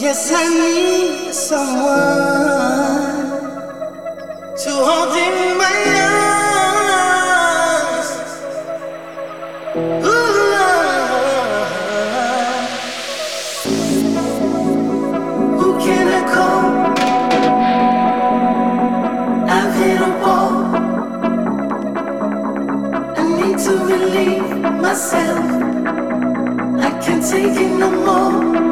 Yes, I need someone to hold in my arms. to relieve myself. I can't take it no more.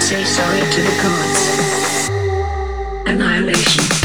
Say sorry to the gods. Annihilation.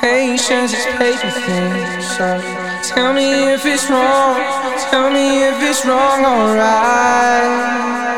Patience is paper. So tell me if it's wrong, tell me if it's wrong, alright.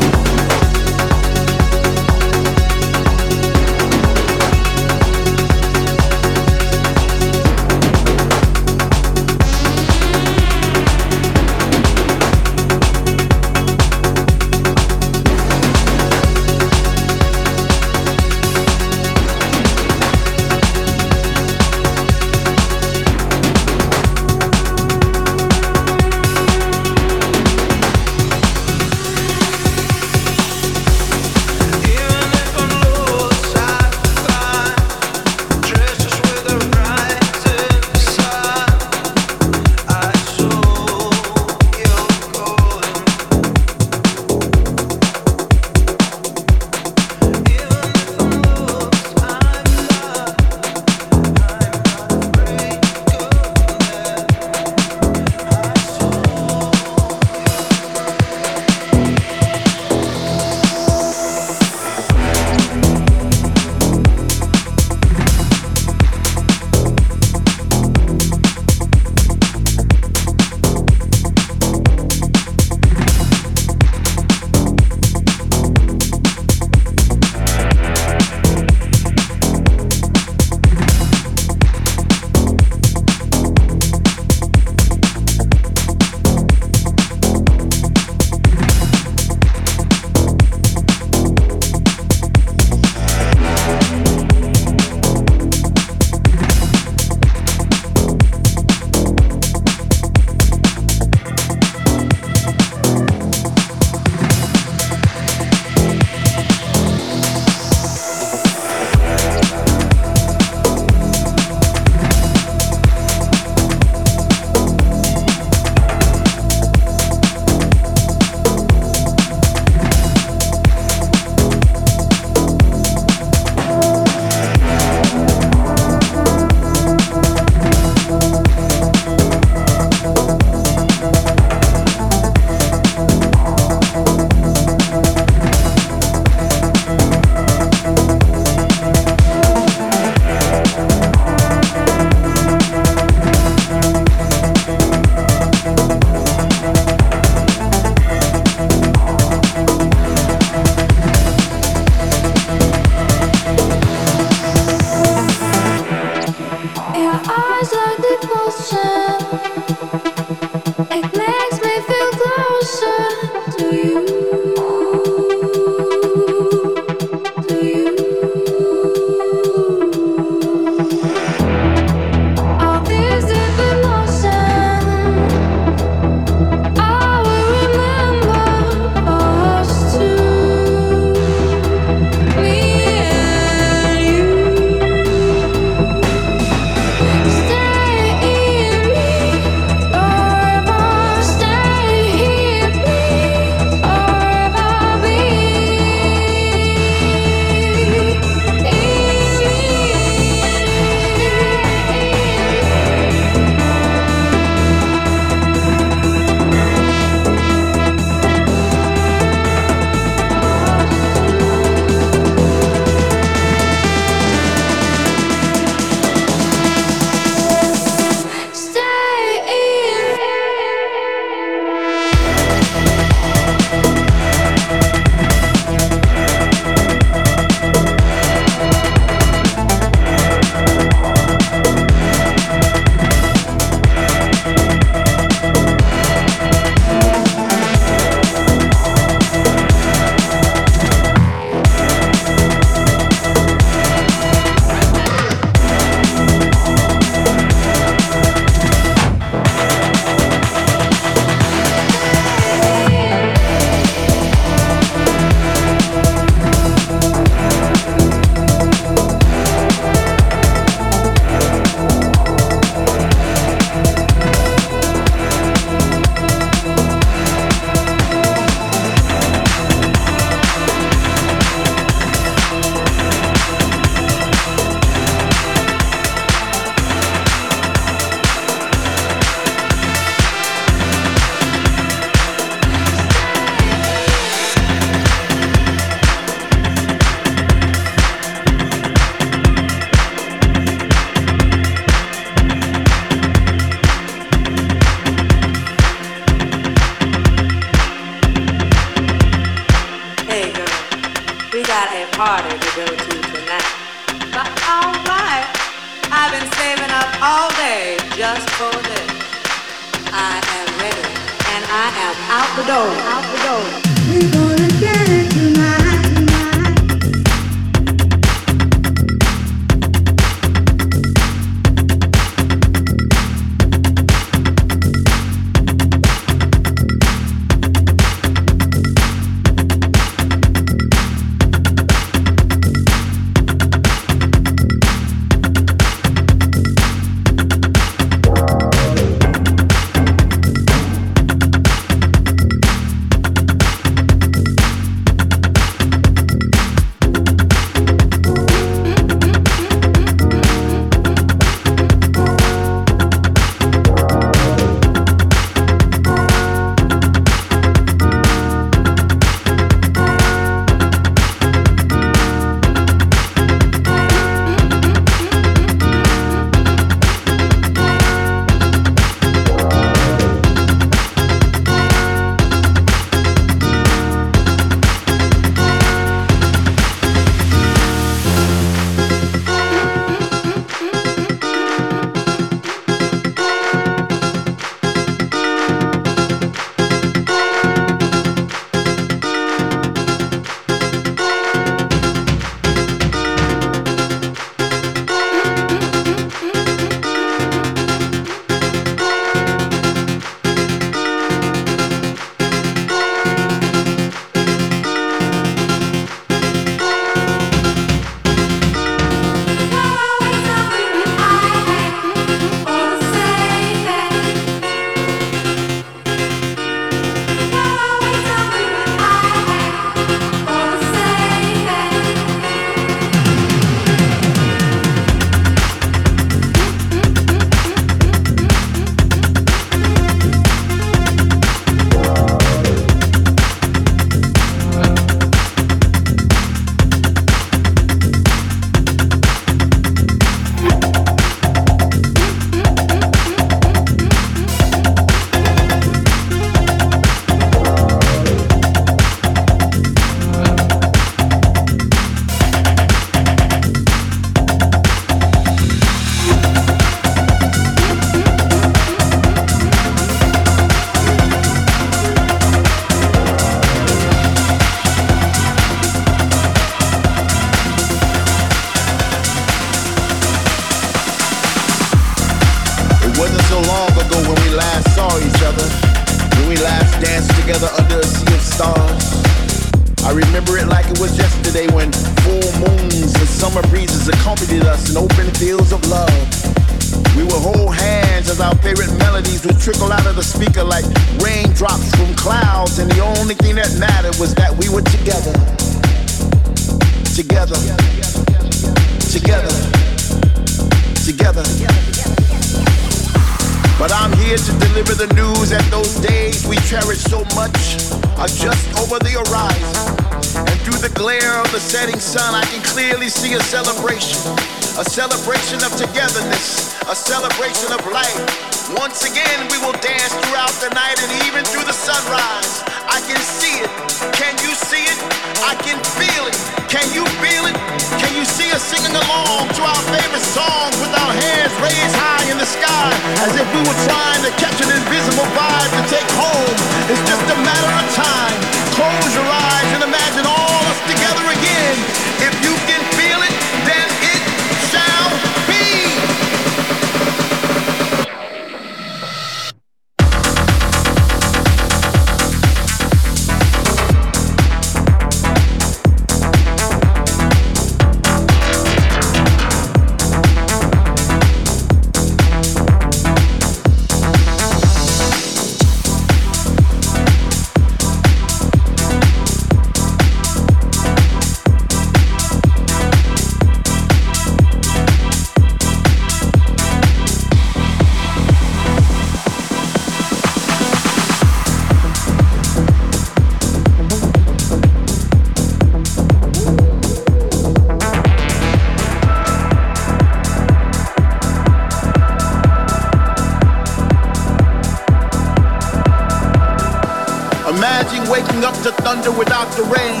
To thunder without the rain.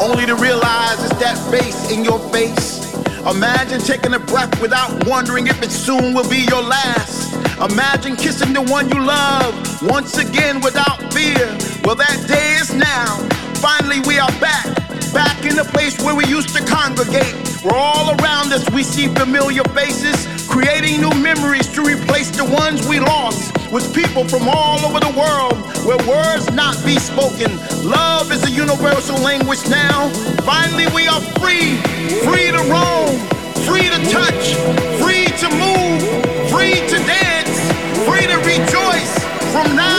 only to realize it's that face in your face. Imagine taking a breath without wondering if it soon will be your last. Imagine kissing the one you love once again without fear. Well, that day is now. Finally, we are back, back in the place where we used to congregate. We're all around us, we see familiar faces, creating new memories to replace the ones we lost with people from all over the world where words not be spoken. Love is a universal language now. Finally, we are free, free to roam, free to touch, free to move, free to dance, free to rejoice from now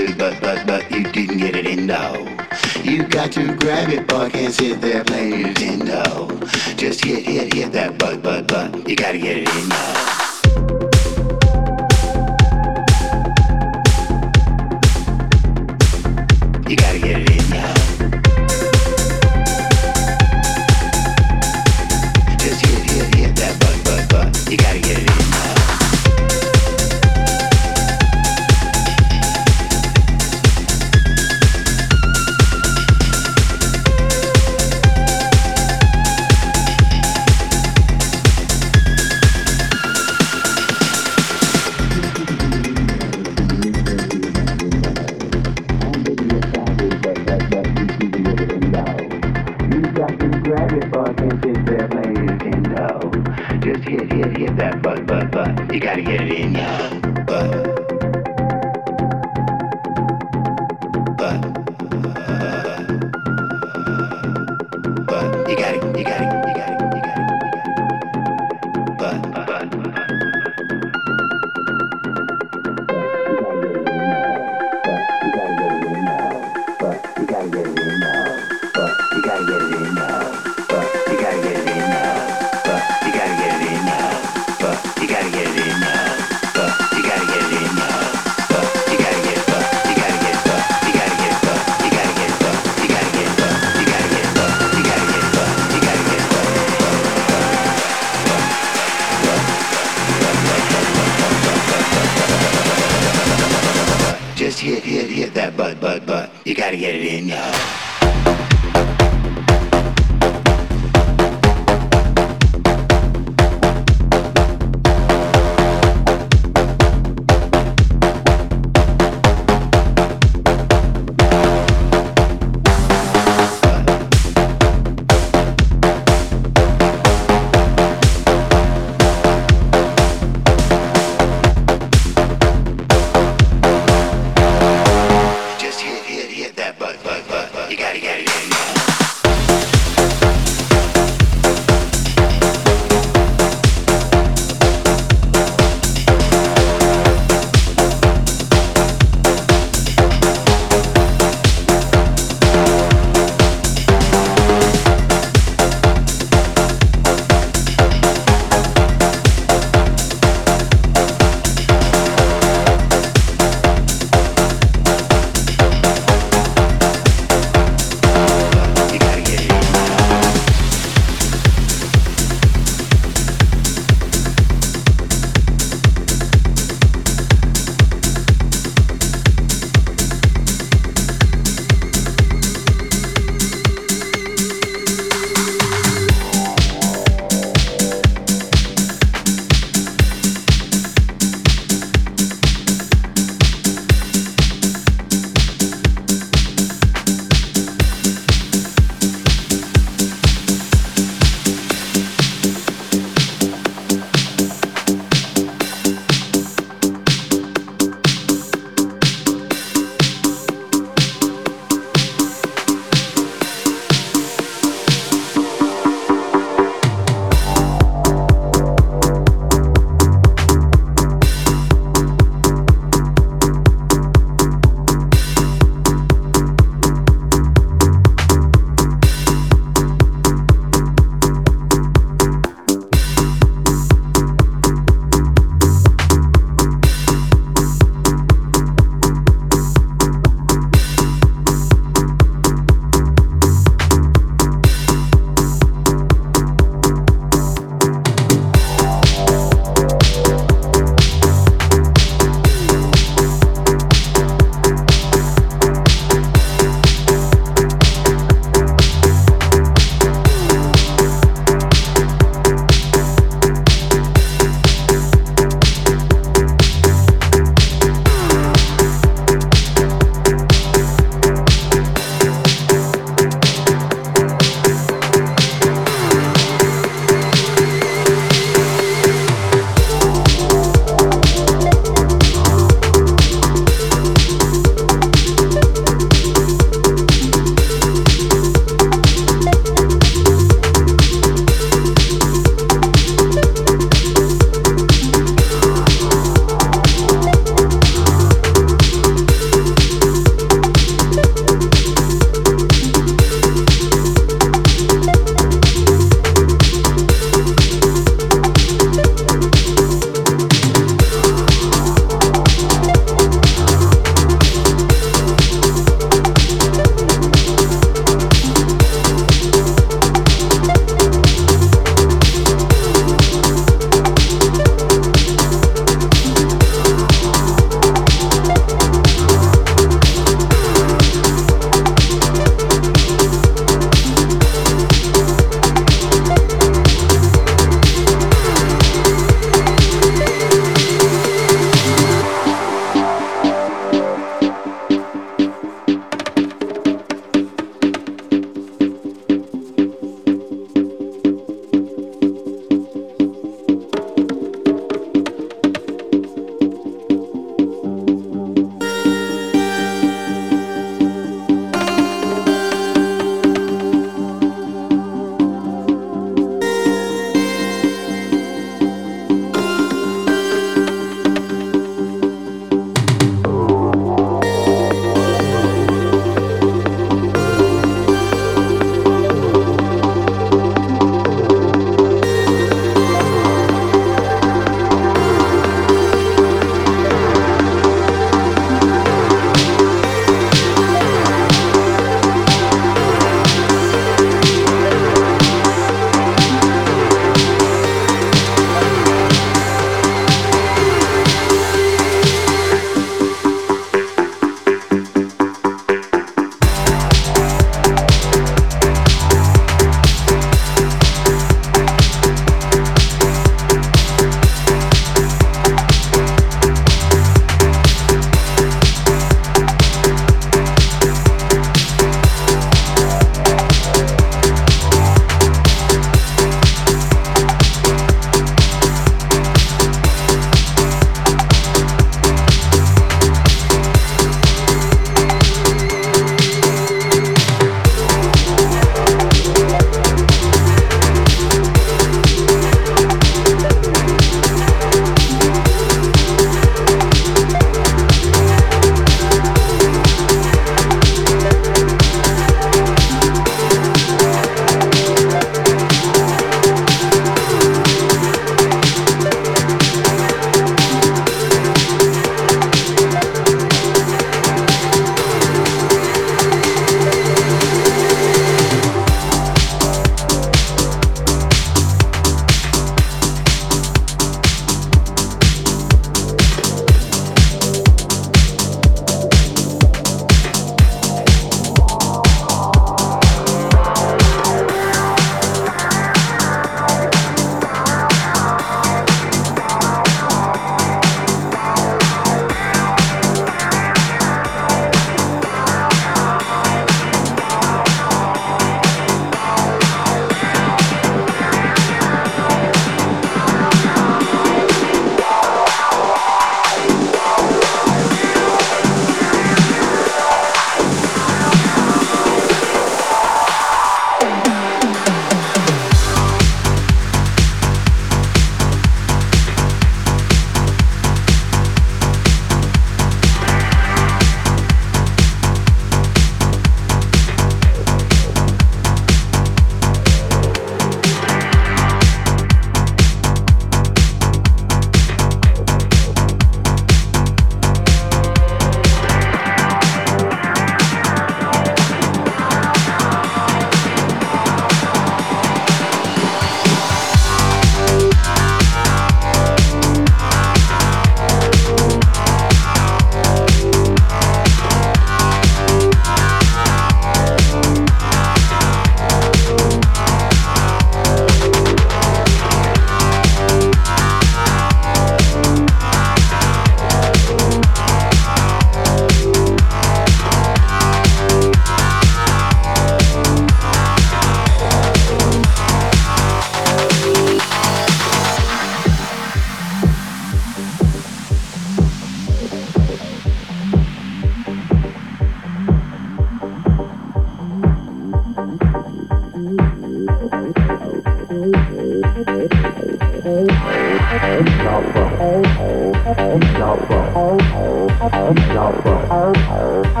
Dog, dog, dog, dog,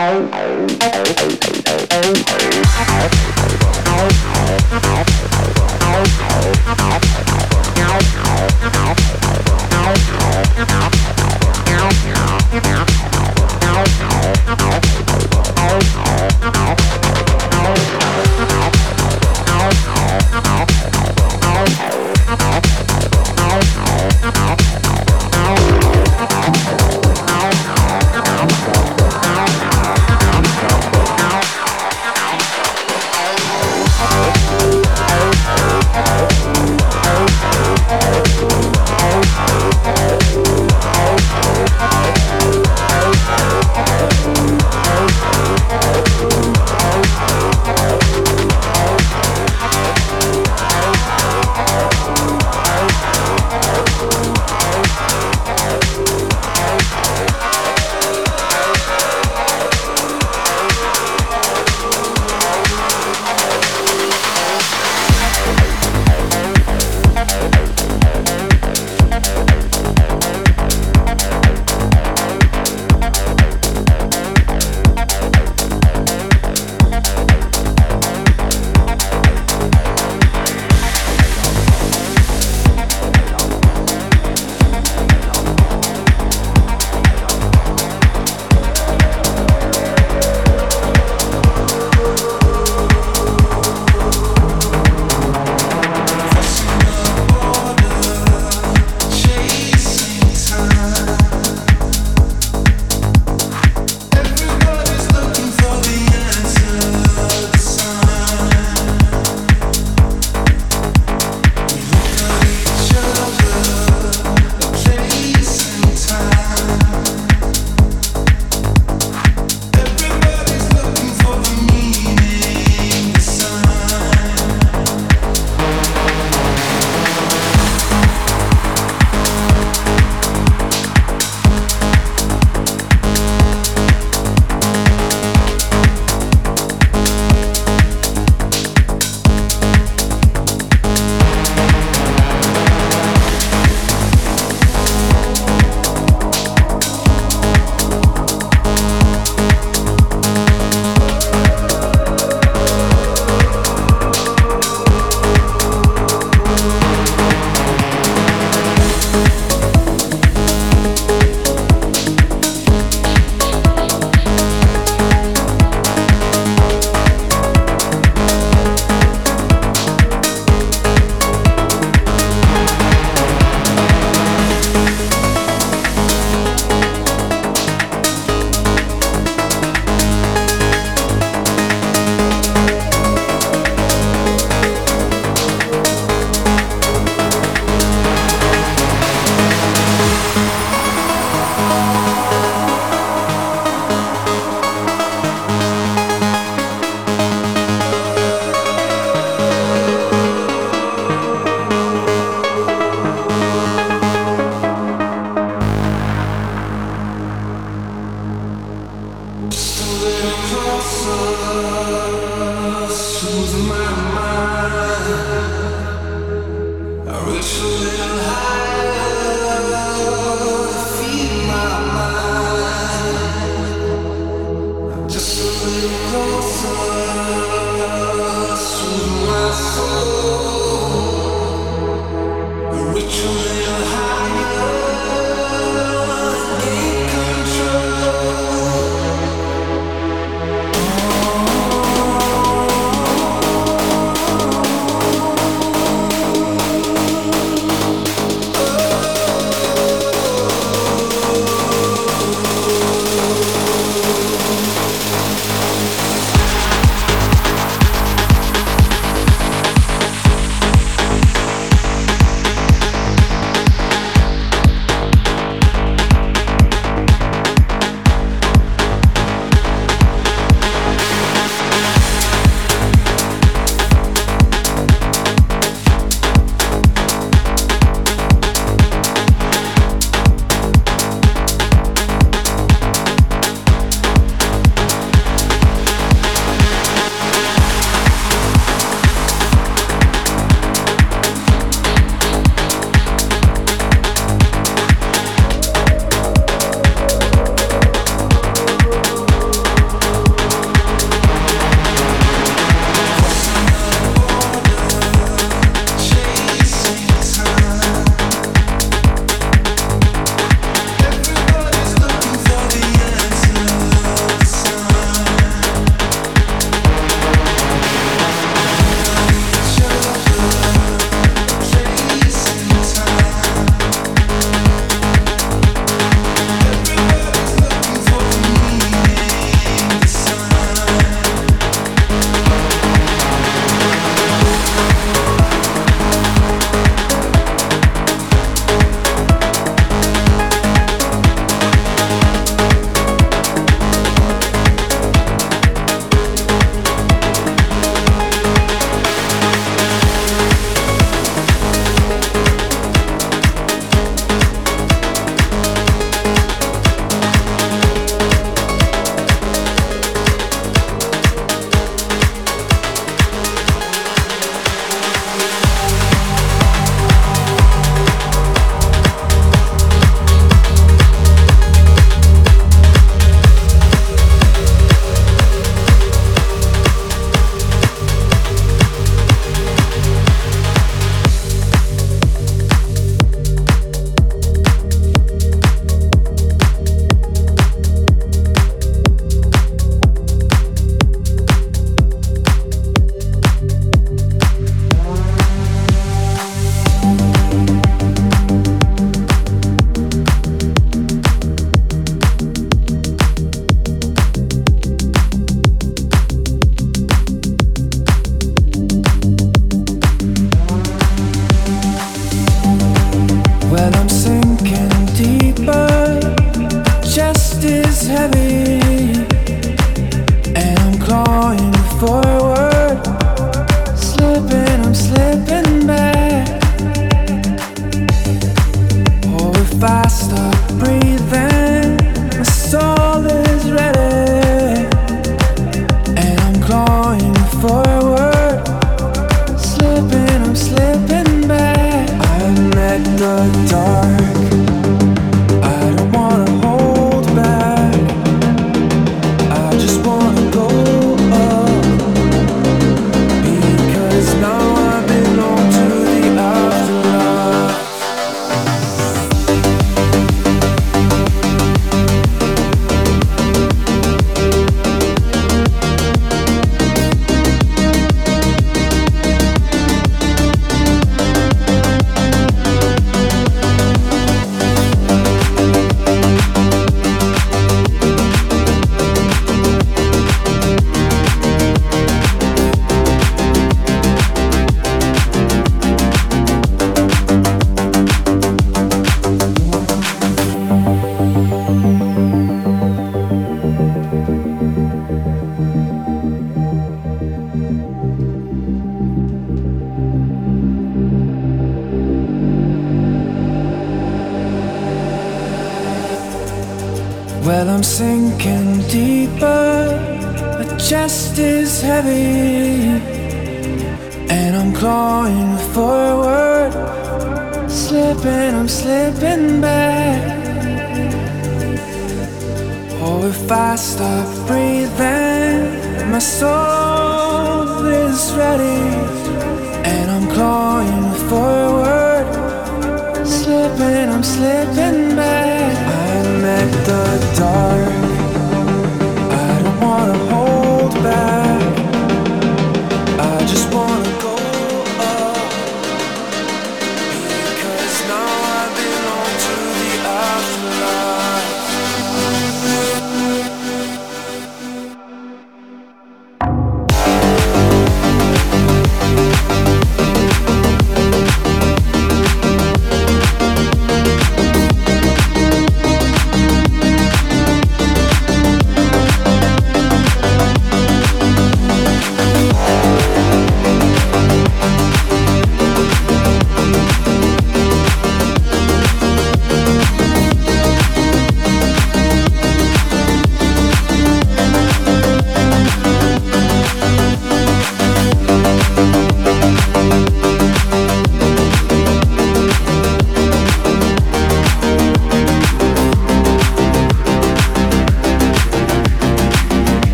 Oh,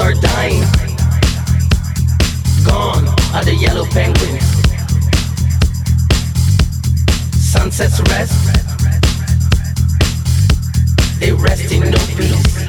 are dying. Gone are the yellow penguins. Sunsets rest. They rest in no peace.